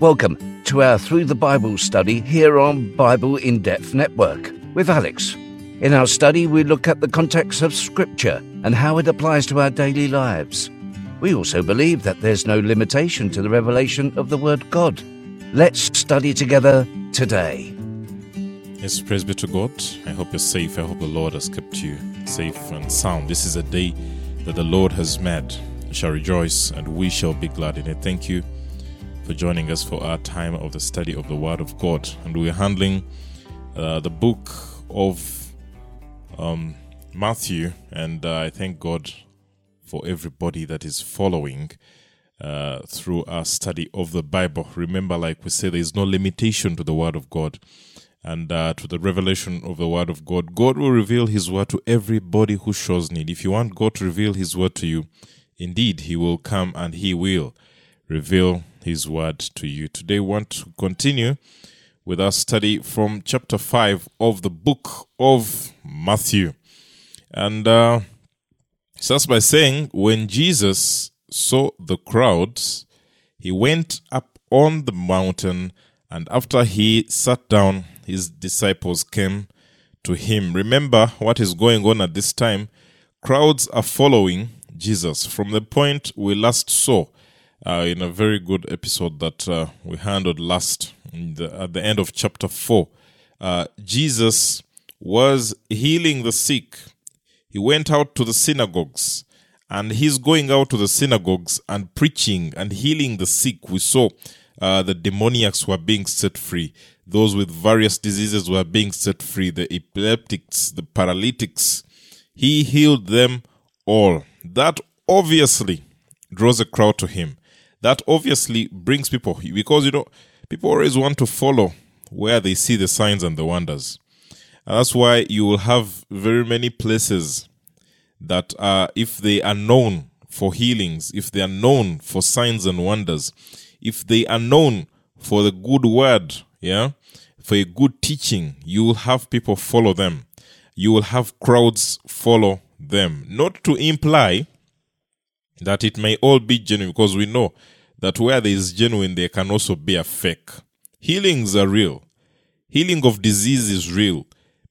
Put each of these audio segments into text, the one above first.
Welcome to our Through the Bible study here on Bible in Depth Network with Alex. In our study, we look at the context of Scripture and how it applies to our daily lives. We also believe that there's no limitation to the revelation of the Word God. Let's study together today. Yes, praise be to God. I hope you're safe. I hope the Lord has kept you safe and sound. This is a day that the Lord has made. We shall rejoice and we shall be glad in it. Thank you for joining us for our time of the study of the Word of God. And we're handling uh, the book of um, Matthew, and uh, I thank God for everybody that is following uh, through our study of the Bible. Remember, like we say, there is no limitation to the Word of God and uh, to the revelation of the Word of God. God will reveal His Word to everybody who shows need. If you want God to reveal His Word to you, indeed, He will come and He will reveal his word to you. Today, we want to continue with our study from chapter 5 of the book of Matthew. And uh, starts by saying, When Jesus saw the crowds, he went up on the mountain, and after he sat down, his disciples came to him. Remember what is going on at this time. Crowds are following Jesus from the point we last saw uh, in a very good episode that uh, we handled last the, at the end of chapter 4. Uh, Jesus was healing the sick. He went out to the synagogues and he's going out to the synagogues and preaching and healing the sick. We saw uh, the demoniacs were being set free. Those with various diseases were being set free. The epileptics, the paralytics. He healed them all. That obviously draws a crowd to him that obviously brings people because you know people always want to follow where they see the signs and the wonders. And that's why you will have very many places that are, if they are known for healings, if they are known for signs and wonders, if they are known for the good word, yeah, for a good teaching, you will have people follow them. You will have crowds follow them. Not to imply that it may all be genuine because we know that where there is genuine, there can also be a fake. Healings are real. Healing of disease is real.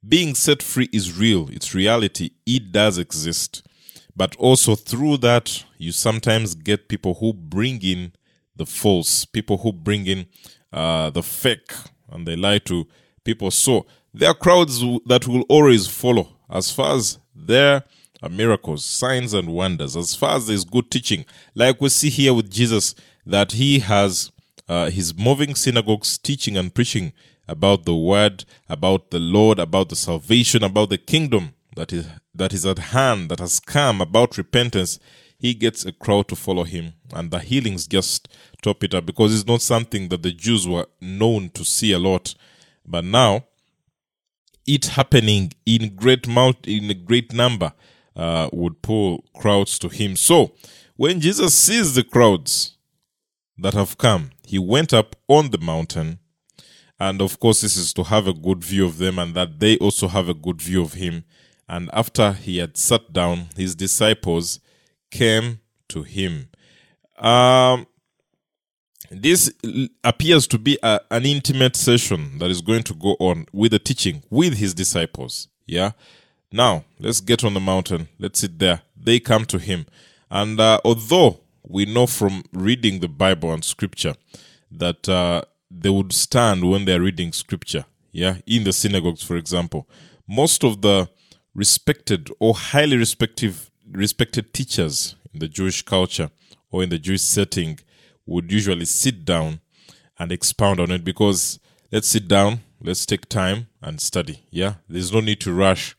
Being set free is real. It's reality. It does exist. But also through that, you sometimes get people who bring in the false, people who bring in uh, the fake, and they lie to people. So there are crowds that will always follow as far as there are miracles, signs, and wonders, as far as there's good teaching. Like we see here with Jesus, that he has uh, his moving synagogues teaching and preaching about the word, about the Lord, about the salvation, about the kingdom that is that is at hand, that has come, about repentance. He gets a crowd to follow him, and the healings just top it up because it's not something that the Jews were known to see a lot. But now, it happening in great mount in a great number uh, would pull crowds to him. So, when Jesus sees the crowds, that have come. He went up on the mountain. And of course, this is to have a good view of them and that they also have a good view of him. And after he had sat down, his disciples came to him. Um, this appears to be a, an intimate session that is going to go on with the teaching with his disciples. Yeah. Now, let's get on the mountain. Let's sit there. They come to him. And uh, although we know from reading the Bible and scripture that uh, they would stand when they're reading scripture, yeah, in the synagogues, for example. Most of the respected or highly respected teachers in the Jewish culture or in the Jewish setting would usually sit down and expound on it because let's sit down, let's take time and study. Yeah, there's no need to rush.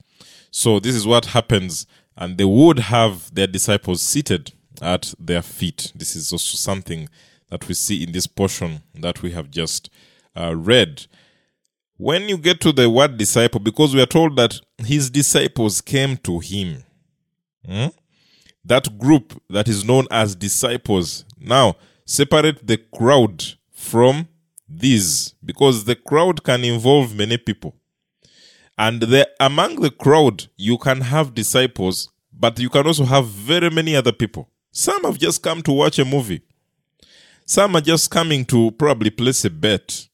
So, this is what happens, and they would have their disciples seated at their feet. This is also something that we see in this portion that we have just uh, read. When you get to the word disciple, because we are told that his disciples came to him, hmm? that group that is known as disciples, now separate the crowd from these, because the crowd can involve many people. And the, among the crowd, you can have disciples, but you can also have very many other people. Some have just come to watch a movie. Some are just coming to probably place a bet.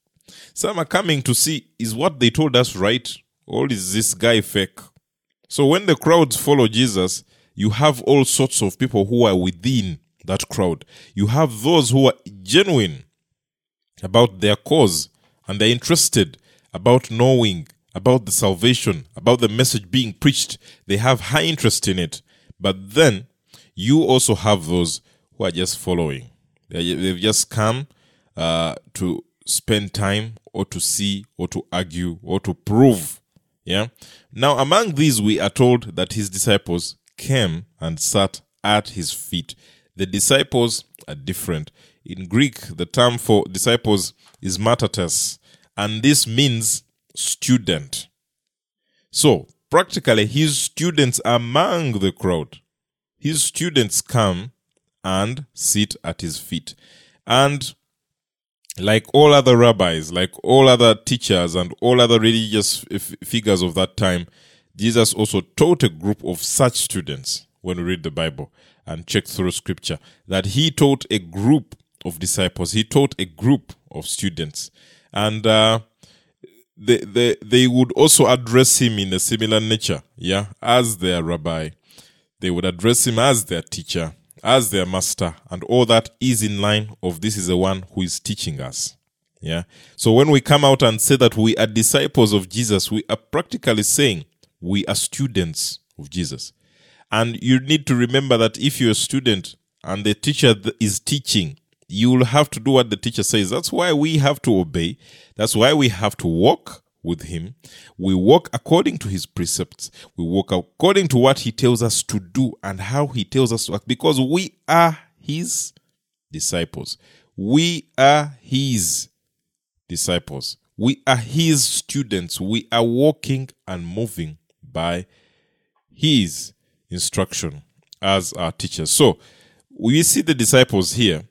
Some are coming to see is what they told us right or is this guy fake? So when the crowds follow Jesus, you have all sorts of people who are within that crowd. You have those who are genuine about their cause and they're interested about knowing about the salvation, about the message being preached. They have high interest in it. But then you also have those who are just following. They've just come uh, to spend time or to see or to argue or to prove. Yeah. Now, among these, we are told that his disciples came and sat at his feet. The disciples are different. In Greek, the term for disciples is mathetes, and this means student. So, practically, his students among the crowd. His students come and sit at his feet. And like all other rabbis, like all other teachers and all other religious f- figures of that time, Jesus also taught a group of such students when we read the Bible and check through scripture that he taught a group of disciples. He taught a group of students. And uh, they, they, they would also address him in a similar nature, yeah, as their rabbi. They would address him as their teacher, as their master, and all that is in line of this is the one who is teaching us. Yeah. So when we come out and say that we are disciples of Jesus, we are practically saying we are students of Jesus. And you need to remember that if you're a student and the teacher is teaching, you will have to do what the teacher says. That's why we have to obey. That's why we have to walk with him. We walk according to his precepts. We walk according to what he tells us to do and how he tells us to act because we are his disciples. We are his disciples. We are his students. We are walking and moving by his instruction as our teachers. So we see the disciples here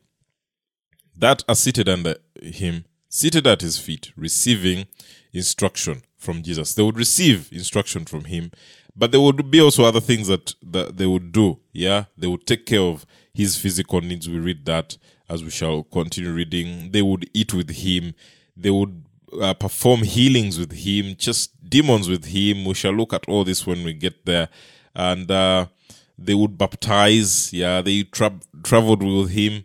that are seated under him, seated at his feet, receiving instruction from Jesus. They would receive instruction from him, but there would be also other things that, that they would do. Yeah, they would take care of his physical needs. We read that as we shall continue reading. They would eat with him. They would uh, perform healings with him, just demons with him. We shall look at all this when we get there. And uh, they would baptize. Yeah, they tra- traveled with him.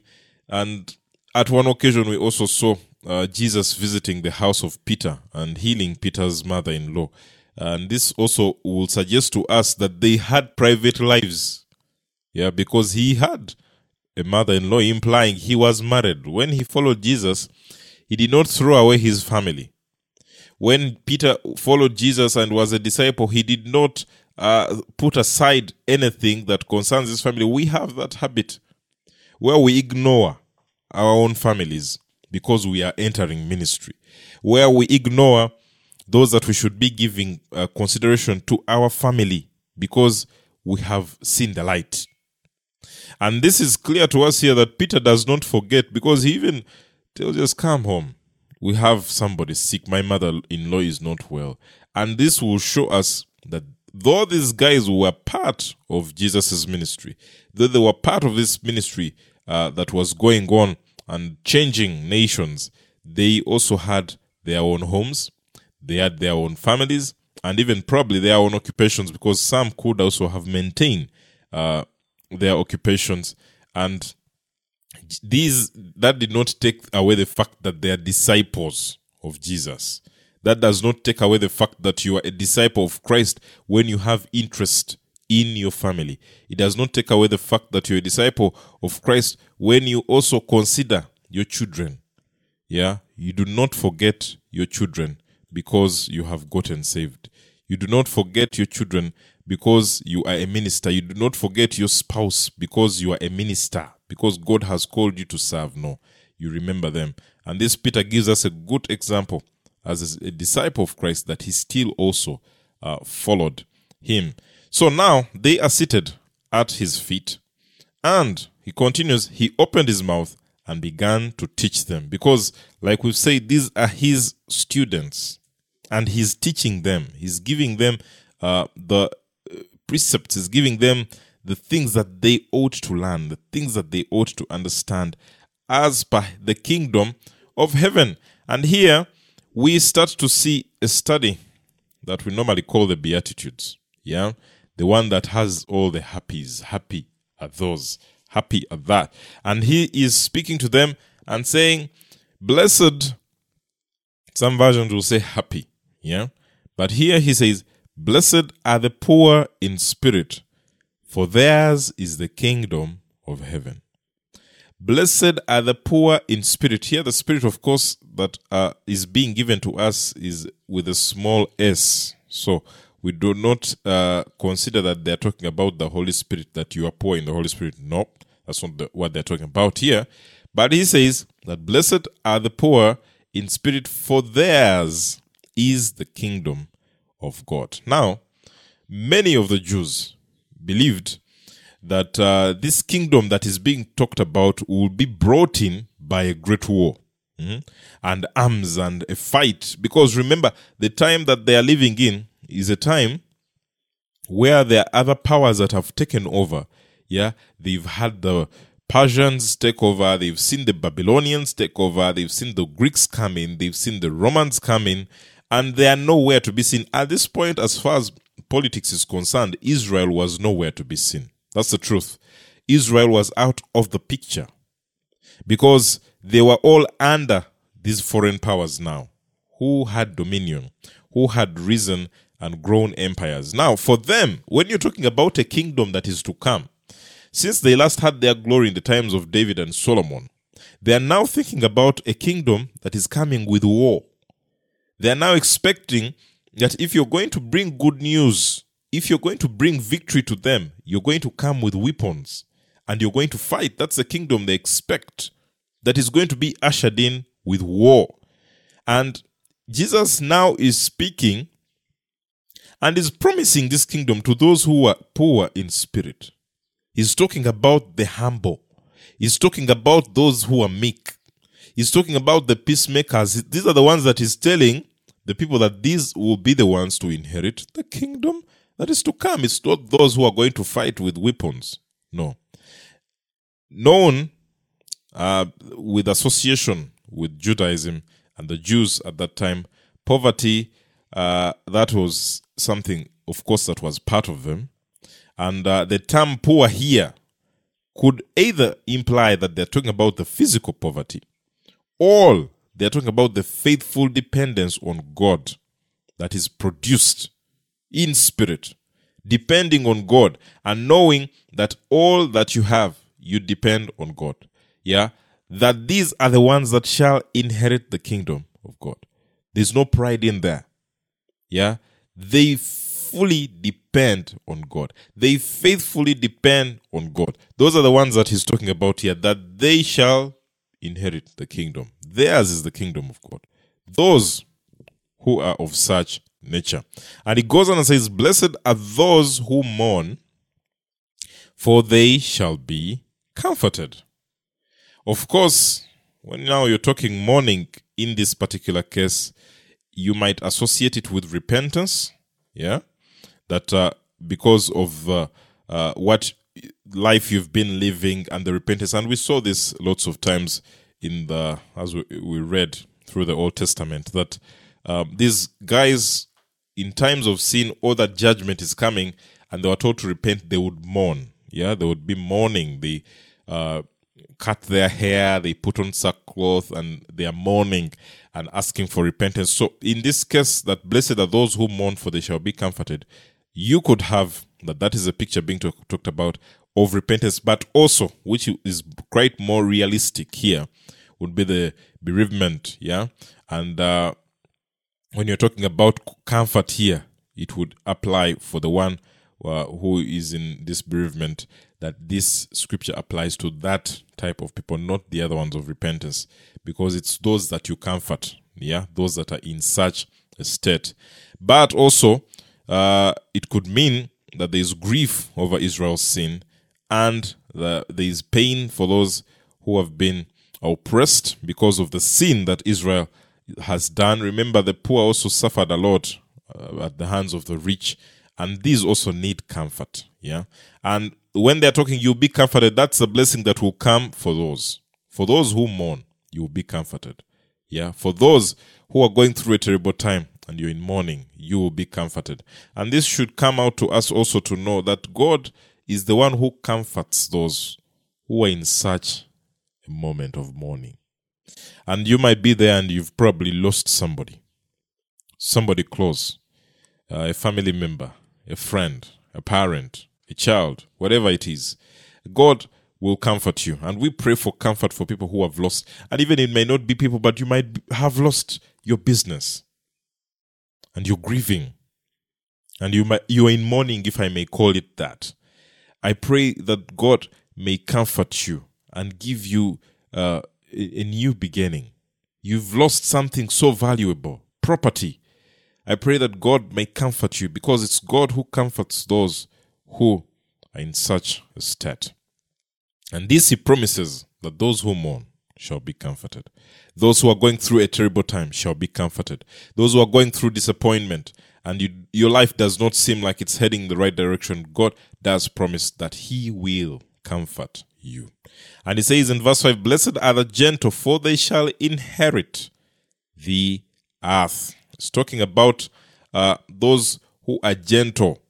And at one occasion, we also saw uh, Jesus visiting the house of Peter and healing Peter's mother in law. And this also will suggest to us that they had private lives. Yeah, because he had a mother in law, implying he was married. When he followed Jesus, he did not throw away his family. When Peter followed Jesus and was a disciple, he did not uh, put aside anything that concerns his family. We have that habit where we ignore our own families because we are entering ministry, where we ignore those that we should be giving uh, consideration to our family because we have seen the light. And this is clear to us here that Peter does not forget because he even tells us, Come home. We have somebody sick. My mother in law is not well. And this will show us that though these guys were part of Jesus' ministry, though they were part of this ministry uh, that was going on and changing nations, they also had their own homes, they had their own families, and even probably their own occupations because some could also have maintained uh, their occupations. And these that did not take away the fact that they are disciples of Jesus. That does not take away the fact that you are a disciple of Christ when you have interest in your family. It does not take away the fact that you're a disciple of Christ when you also consider your children. Yeah, you do not forget your children because you have gotten saved. You do not forget your children because you are a minister. You do not forget your spouse because you are a minister, because God has called you to serve. No, you remember them. And this Peter gives us a good example as a disciple of Christ that he still also uh, followed him. So now they are seated at his feet, and he continues, he opened his mouth and began to teach them because, like we've said, these are his students and he's teaching them, he's giving them uh, the uh, precepts, he's giving them the things that they ought to learn, the things that they ought to understand as per the kingdom of heaven. And here we start to see a study that we normally call the Beatitudes. Yeah. The one that has all the happies. Happy are those. Happy are that. And he is speaking to them and saying, Blessed. Some versions will say happy. Yeah. But here he says, Blessed are the poor in spirit, for theirs is the kingdom of heaven. Blessed are the poor in spirit. Here, the spirit, of course, that uh, is being given to us is with a small s. So we do not uh, consider that they're talking about the Holy Spirit, that you are poor in the Holy Spirit. No, that's not the, what they're talking about here. But he says that blessed are the poor in spirit, for theirs is the kingdom of God. Now, many of the Jews believed that uh, this kingdom that is being talked about will be brought in by a great war mm-hmm, and arms and a fight. Because remember, the time that they are living in is a time where there are other powers that have taken over. Yeah, they've had the Persians take over, they've seen the Babylonians take over, they've seen the Greeks come in, they've seen the Romans come in, and they are nowhere to be seen. At this point, as far as politics is concerned, Israel was nowhere to be seen. That's the truth. Israel was out of the picture because they were all under these foreign powers now who had dominion, who had risen and grown empires. Now, for them, when you're talking about a kingdom that is to come, since they last had their glory in the times of David and Solomon, they are now thinking about a kingdom that is coming with war. They are now expecting that if you're going to bring good news, if you're going to bring victory to them, you're going to come with weapons and you're going to fight. That's the kingdom they expect that is going to be ushered in with war. And Jesus now is speaking and is promising this kingdom to those who are poor in spirit. He's talking about the humble. He's talking about those who are meek. He's talking about the peacemakers. These are the ones that he's telling the people that these will be the ones to inherit the kingdom that is to come. It's not those who are going to fight with weapons. No. Known uh, with association with Judaism and the Jews at that time, poverty, uh, that was something, of course, that was part of them. And uh, the term poor here could either imply that they're talking about the physical poverty or they're talking about the faithful dependence on God that is produced in spirit, depending on God and knowing that all that you have, you depend on God. Yeah. That these are the ones that shall inherit the kingdom of God. There's no pride in there. Yeah. They fully depend on God. They faithfully depend on God. Those are the ones that he's talking about here, that they shall inherit the kingdom. Theirs is the kingdom of God. Those who are of such nature. And he goes on and says, Blessed are those who mourn, for they shall be comforted. Of course, when now you're talking mourning in this particular case, you might associate it with repentance. Yeah. That uh, because of uh, uh, what life you've been living and the repentance. And we saw this lots of times in the, as we, we read through the Old Testament, that um, these guys, in times of sin, all that judgment is coming, and they were told to repent, they would mourn. Yeah, they would be mourning. They uh, cut their hair, they put on sackcloth, and they are mourning and asking for repentance. So, in this case, that blessed are those who mourn, for they shall be comforted. You could have that. That is a picture being talk, talked about of repentance, but also, which is quite more realistic here, would be the bereavement. Yeah, and uh, when you're talking about comfort here, it would apply for the one uh, who is in this bereavement, that this scripture applies to that type of people, not the other ones of repentance, because it's those that you comfort, yeah, those that are in such a state. But also, uh, it could mean that there is grief over Israel's sin, and the, there is pain for those who have been oppressed because of the sin that Israel has done. Remember, the poor also suffered a lot uh, at the hands of the rich, and these also need comfort. Yeah, and when they're talking, you'll be comforted. That's a blessing that will come for those For those who mourn, you will be comforted. Yeah. For those who are going through a terrible time and you're in mourning, you will be comforted. And this should come out to us also to know that God is the one who comforts those who are in such a moment of mourning. And you might be there and you've probably lost somebody, somebody close, uh, a family member, a friend, a parent, a child, whatever it is. God will comfort you. And we pray for comfort for people who have lost. And even it may not be people, but you might have lost your business and you're grieving and you might, you're in mourning, if I may call it that. I pray that God may comfort you and give you uh, a, a new beginning. You've lost something so valuable, property. I pray that God may comfort you because it's God who comforts those who are in such a state. And this he promises that those who mourn shall be comforted. Those who are going through a terrible time shall be comforted. Those who are going through disappointment and you, your life does not seem like it's heading in the right direction, God does promise that He will comfort you. And He says in verse 5 Blessed are the gentle, for they shall inherit the earth. It's talking about uh, those who are gentle.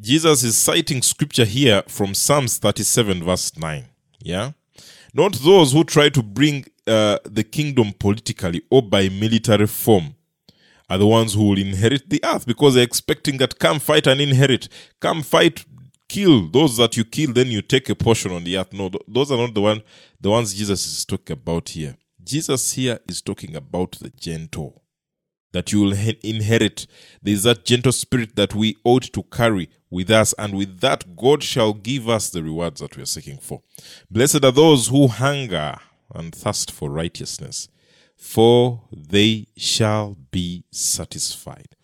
Jesus is citing scripture here from Psalms 37, verse 9. Yeah? Not those who try to bring uh, the kingdom politically or by military form are the ones who will inherit the earth because they're expecting that come fight and inherit. Come fight, kill those that you kill, then you take a portion on the earth. No, those are not the one the ones Jesus is talking about here. Jesus here is talking about the gentle that you will inherit. There is that gentle spirit that we ought to carry with us, and with that, God shall give us the rewards that we are seeking for. Blessed are those who hunger and thirst for righteousness, for they shall be satisfied.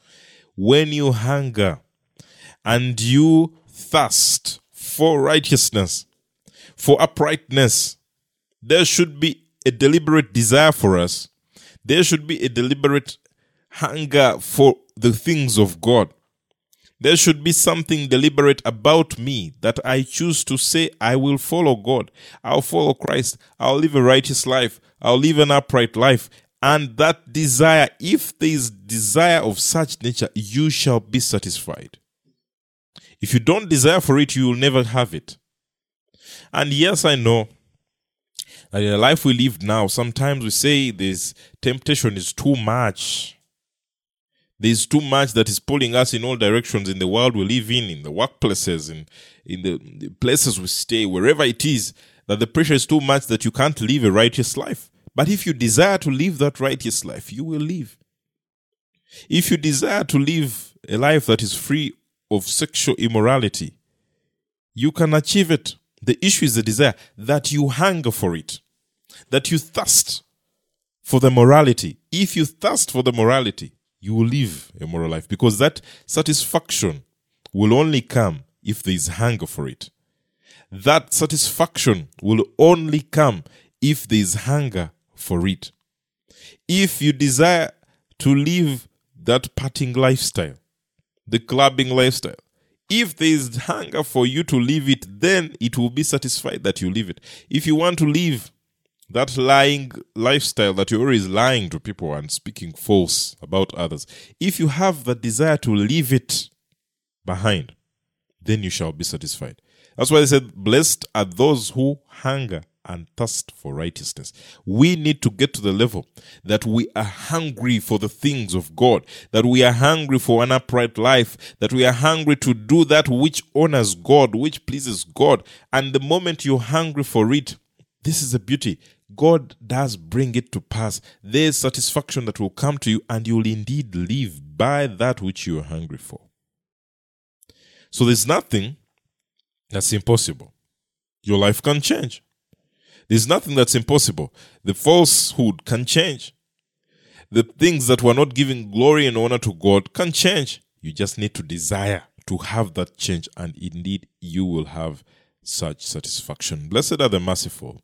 When you hunger and you thirst for righteousness, for uprightness, there should be a deliberate desire for us. There should be a deliberate hunger for the things of God. There should be something deliberate about me that I choose to say, I will follow God. I'll follow Christ. I'll live a righteous life. I'll live an upright life. And that desire, if there is desire of such nature, you shall be satisfied. If you don't desire for it, you will never have it. And yes, I know that in the life we live now, sometimes we say this temptation is too much. There's too much that is pulling us in all directions in the world we live in, in the workplaces, in, in the, the places we stay, wherever it is, that the pressure is too much that you can't live a righteous life. But if you desire to live that righteous life, you will live. If you desire to live a life that is free of sexual immorality, you can achieve it. The issue is the desire that you hunger for it, that you thirst for the morality. If you thirst for the morality, you will live a moral life because that satisfaction will only come if there is hunger for it. That satisfaction will only come if there is hunger for it. If you desire to live that partying lifestyle, the clubbing lifestyle, if there is hunger for you to live it, then it will be satisfied that you live it. If you want to live that lying lifestyle that you're always lying to people and speaking false about others, if you have the desire to leave it behind, then you shall be satisfied. That's why they said, Blessed are those who hunger and thirst for righteousness. We need to get to the level that we are hungry for the things of God, that we are hungry for an upright life, that we are hungry to do that which honors God, which pleases God. And the moment you're hungry for it, this is the beauty. God does bring it to pass. There's satisfaction that will come to you, and you'll indeed live by that which you are hungry for. So there's nothing that's impossible. Your life can change. There's nothing that's impossible. The falsehood can change. The things that were not giving glory and honor to God can change. You just need to desire to have that change, and indeed you will have such satisfaction. Blessed are the merciful,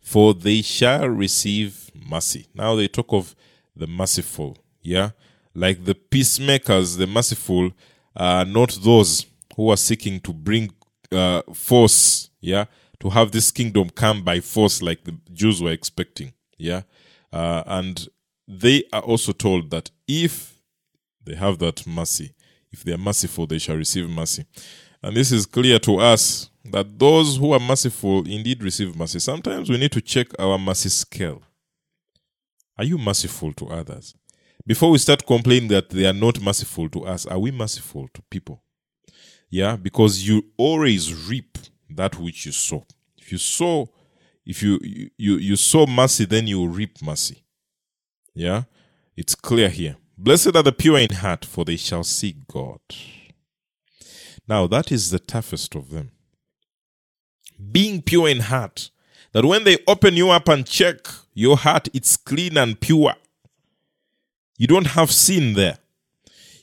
for they shall receive mercy. Now they talk of the merciful, yeah? Like the peacemakers, the merciful are not those who are seeking to bring uh, force, yeah, to have this kingdom come by force like the Jews were expecting. Yeah. Uh, and they are also told that if they have that mercy, if they are merciful, they shall receive mercy. And this is clear to us that those who are merciful indeed receive mercy. Sometimes we need to check our mercy scale. Are you merciful to others? Before we start complaining that they are not merciful to us, are we merciful to people? Yeah, because you always reap that which you sow. If you sow, if you you you sow mercy, then you reap mercy. Yeah, it's clear here. Blessed are the pure in heart, for they shall see God. Now, that is the toughest of them. Being pure in heart, that when they open you up and check your heart, it's clean and pure. You don't have sin there.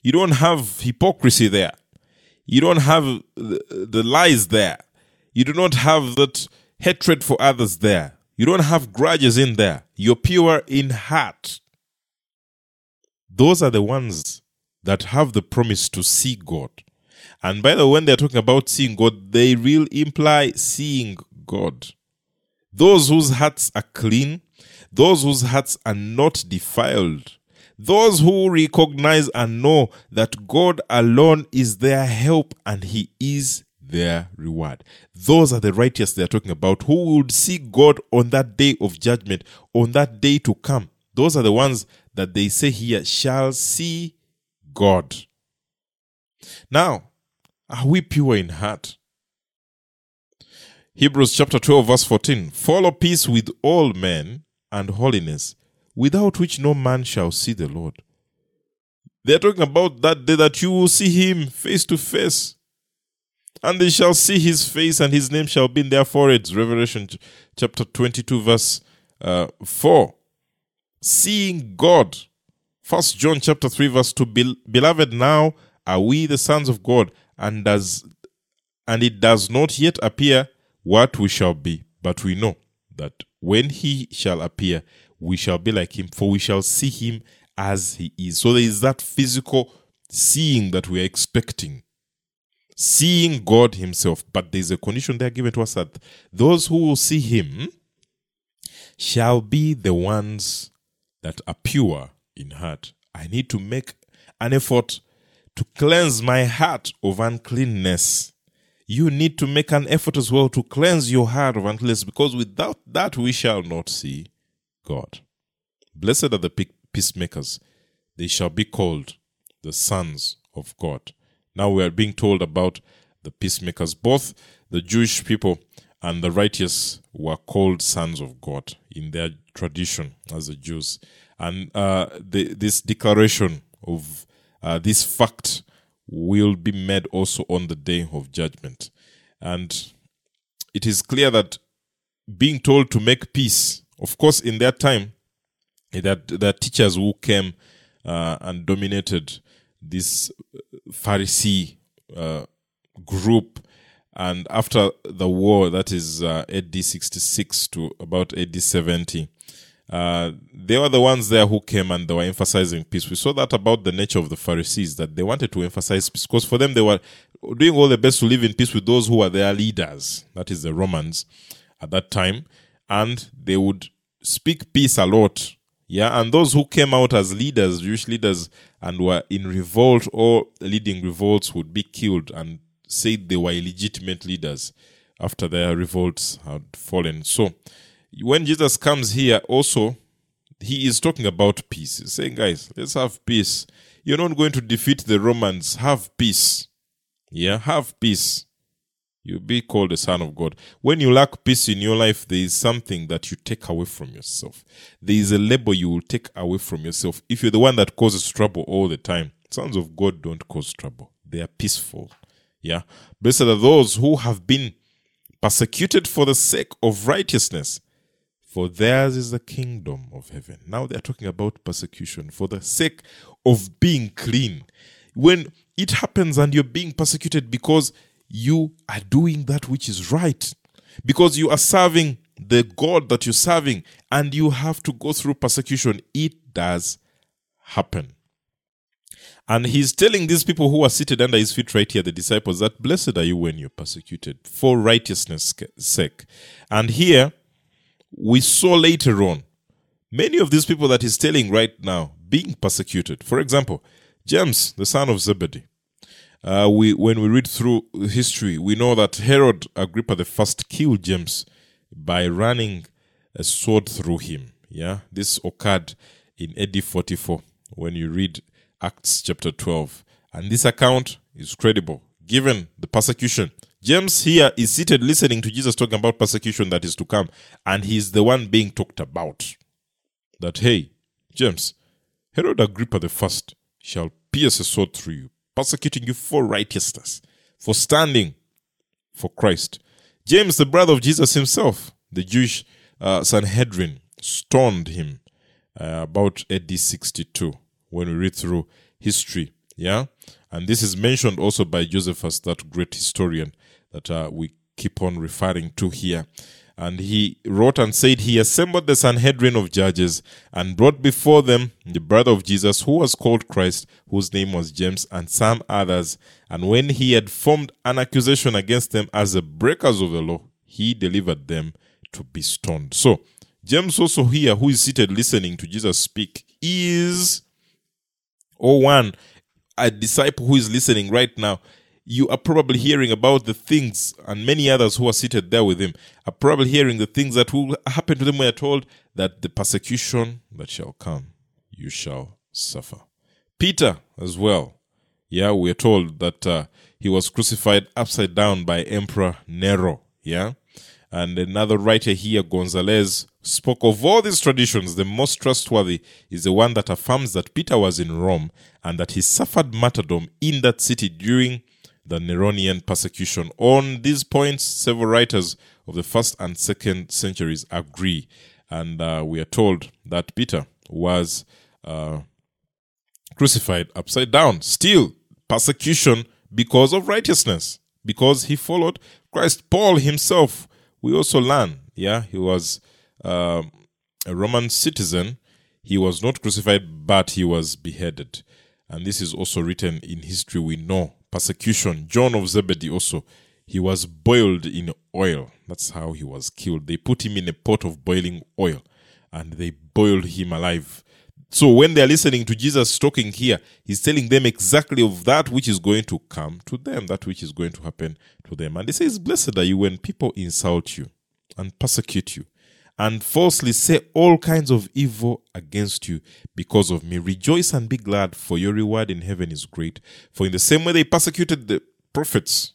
You don't have hypocrisy there. You don't have the, the lies there. You do not have that hatred for others there. You don't have grudges in there. You're pure in heart. Those are the ones that have the promise to see God. And by the way, when they're talking about seeing God, they will imply seeing God. Those whose hearts are clean, those whose hearts are not defiled, those who recognize and know that God alone is their help and He is their reward. Those are the righteous they are talking about who would see God on that day of judgment, on that day to come. Those are the ones that they say here shall see God. Now, are we pure in heart? Hebrews chapter 12, verse 14 Follow peace with all men and holiness, without which no man shall see the Lord. They're talking about that day that you will see him face to face. And they shall see his face, and his name shall be in their foreheads. Revelation chapter 22, verse uh, 4. Seeing God. First John chapter 3, verse 2. Beloved, now are we the sons of God, and does and it does not yet appear what we shall be, but we know that when he shall appear, we shall be like him, for we shall see him as he is. So there is that physical seeing that we are expecting. Seeing God Himself. But there's a condition there given to us that those who will see Him shall be the ones that are pure in heart. I need to make an effort to cleanse my heart of uncleanness. You need to make an effort as well to cleanse your heart of uncleanness because without that we shall not see God. Blessed are the peacemakers, they shall be called the sons of God. Now we are being told about the peacemakers. Both the Jewish people and the righteous were called sons of God in their tradition as the Jews. And uh, the, this declaration of uh, this fact will be made also on the day of judgment. And it is clear that being told to make peace, of course, in that time, that the teachers who came uh, and dominated this Pharisee uh, group. And after the war, that is uh, AD 66 to about AD 70, uh, they were the ones there who came and they were emphasizing peace. We saw that about the nature of the Pharisees, that they wanted to emphasize peace because for them they were doing all the best to live in peace with those who were their leaders, that is the Romans at that time, and they would speak peace a lot. Yeah, and those who came out as leaders, Jewish leaders, and were in revolt or leading revolts would be killed and said they were illegitimate leaders after their revolts had fallen. So, when Jesus comes here, also, he is talking about peace. He's saying, guys, let's have peace. You're not going to defeat the Romans. Have peace. Yeah, have peace. You'll be called a son of God. When you lack peace in your life, there is something that you take away from yourself. There is a label you will take away from yourself. If you're the one that causes trouble all the time, sons of God don't cause trouble. They are peaceful. Yeah. Blessed are those who have been persecuted for the sake of righteousness, for theirs is the kingdom of heaven. Now they're talking about persecution for the sake of being clean. When it happens and you're being persecuted because you are doing that which is right, because you are serving the God that you're serving and you have to go through persecution, it does happen. And he's telling these people who are seated under his feet right here, the disciples, that blessed are you when you're persecuted for righteousness' sake. And here, we saw later on many of these people that he's telling right now being persecuted. For example, James, the son of Zebedee. Uh, we when we read through history, we know that Herod Agrippa the first killed James by running a sword through him. Yeah, this occurred in AD 44 when you read Acts chapter 12. And this account is credible given the persecution. James here is seated listening to Jesus talking about persecution that is to come, and he's the one being talked about. That, hey, James, Herod Agrippa the first shall pierce a sword through you, persecuting you for righteousness, for standing for Christ. James, the brother of Jesus himself, the Jewish uh, Sanhedrin, stoned him uh, about AD 62 when we read through history. Yeah. And this is mentioned also by Josephus, that great historian that uh, we keep on referring to here. And he wrote and said, He assembled the Sanhedrin of judges and brought before them the brother of Jesus, who was called Christ, whose name was James, and some others. And when he had formed an accusation against them as the breakers of the law, he delivered them to be stoned. So, James also here, who is seated listening to Jesus speak, is, or one, a disciple who is listening right now, you are probably hearing about the things, and many others who are seated there with him are probably hearing the things that will happen to them when are told that the persecution that shall come, you shall suffer. Peter, as well, yeah, we are told that uh, he was crucified upside down by Emperor Nero, yeah. And another writer here, Gonzalez, spoke of all these traditions. The most trustworthy is the one that affirms that Peter was in Rome and that he suffered martyrdom in that city during the Neronian persecution. On these points, several writers of the first and second centuries agree. And uh, we are told that Peter was uh, crucified upside down. Still, persecution because of righteousness, because he followed Christ. Paul himself, we also learn, yeah, he was uh, a Roman citizen. He was not crucified, but he was beheaded. And this is also written in history. We know persecution. John of Zebedee also, he was boiled in oil. That's how he was killed. They put him in a pot of boiling oil and they boiled him alive. So when they're listening to Jesus talking here, he's telling them exactly of that which is going to come to them, that which is going to happen to them. And he says, Blessed are you when people insult you and persecute you and falsely say all kinds of evil against you because of me. Rejoice and be glad, for your reward in heaven is great. For in the same way they persecuted the prophets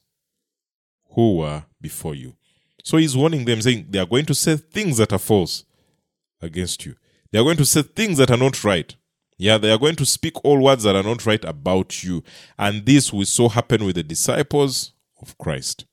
who were before you. So he's warning them, saying they are going to say things that are false against you. They are going to say things that are not right. Yeah, they are going to speak all words that are not right about you. And this will so happen with the disciples of Christ.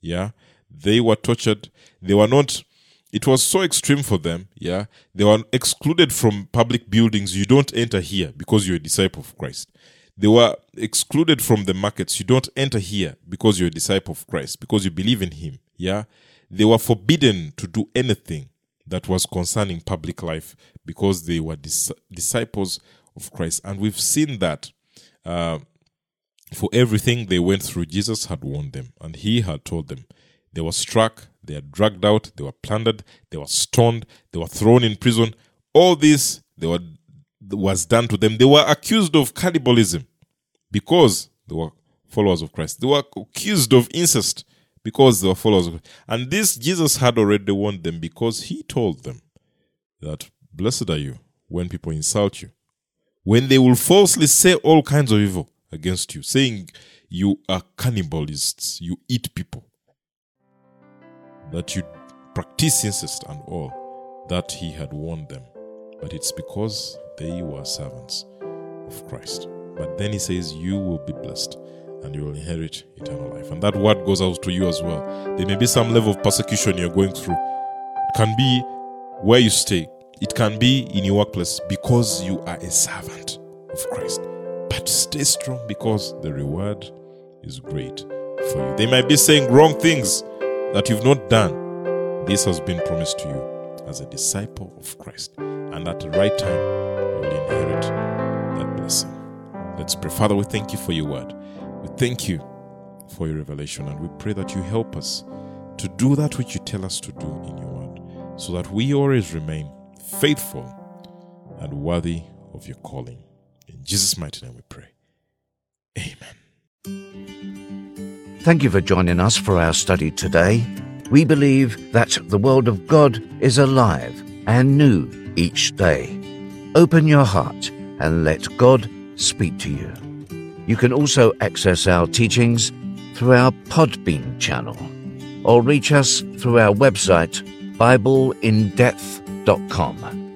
Yeah, they were tortured. They were not it was so extreme for them. Yeah. They were excluded from public buildings. You don't enter here because you're a disciple of Christ. They were excluded from the markets. You don't enter here because you're a disciple of Christ, because you believe in Him. Yeah. They were forbidden to do anything that was concerning public life because they were dis- disciples of Christ. And we've seen that uh, for everything they went through, Jesus had warned them and He had told them. They were struck, they are dragged out, they were plundered, they were stoned, they were thrown in prison. All this they were was done to them. They were accused of cannibalism because they were followers of Christ. They were accused of incest because they were followers of Christ. And this Jesus had already warned them because he told them that blessed are you when people insult you, when they will falsely say all kinds of evil against you, saying you are cannibalists, you eat people that you practice incest and all, that he had warned them. But it's because they were servants of Christ. But then he says, You will be blessed and you will inherit eternal life. And that word goes out to you as well. There may be some level of persecution you're going through. It can be where you stay, it can be in your workplace because you are a servant of Christ. But stay strong because the reward is great for you. They might be saying wrong things that you've not done, this has been promised to you as a disciple of Christ. And at the right time, you will inherit that blessing. Let's pray. Father, we thank you for your word. We thank you for your revelation, and we pray that you help us to do that which you tell us to do in your word, so that we always remain faithful and worthy of your calling. In Jesus' mighty name we pray. Amen. Thank you for joining us for our study today. We believe that the Word of God is alive and new each day. Open your heart and let God speak to you. You can also access our teachings through our Podbean channel or reach us through our website, BibleInDepth.com.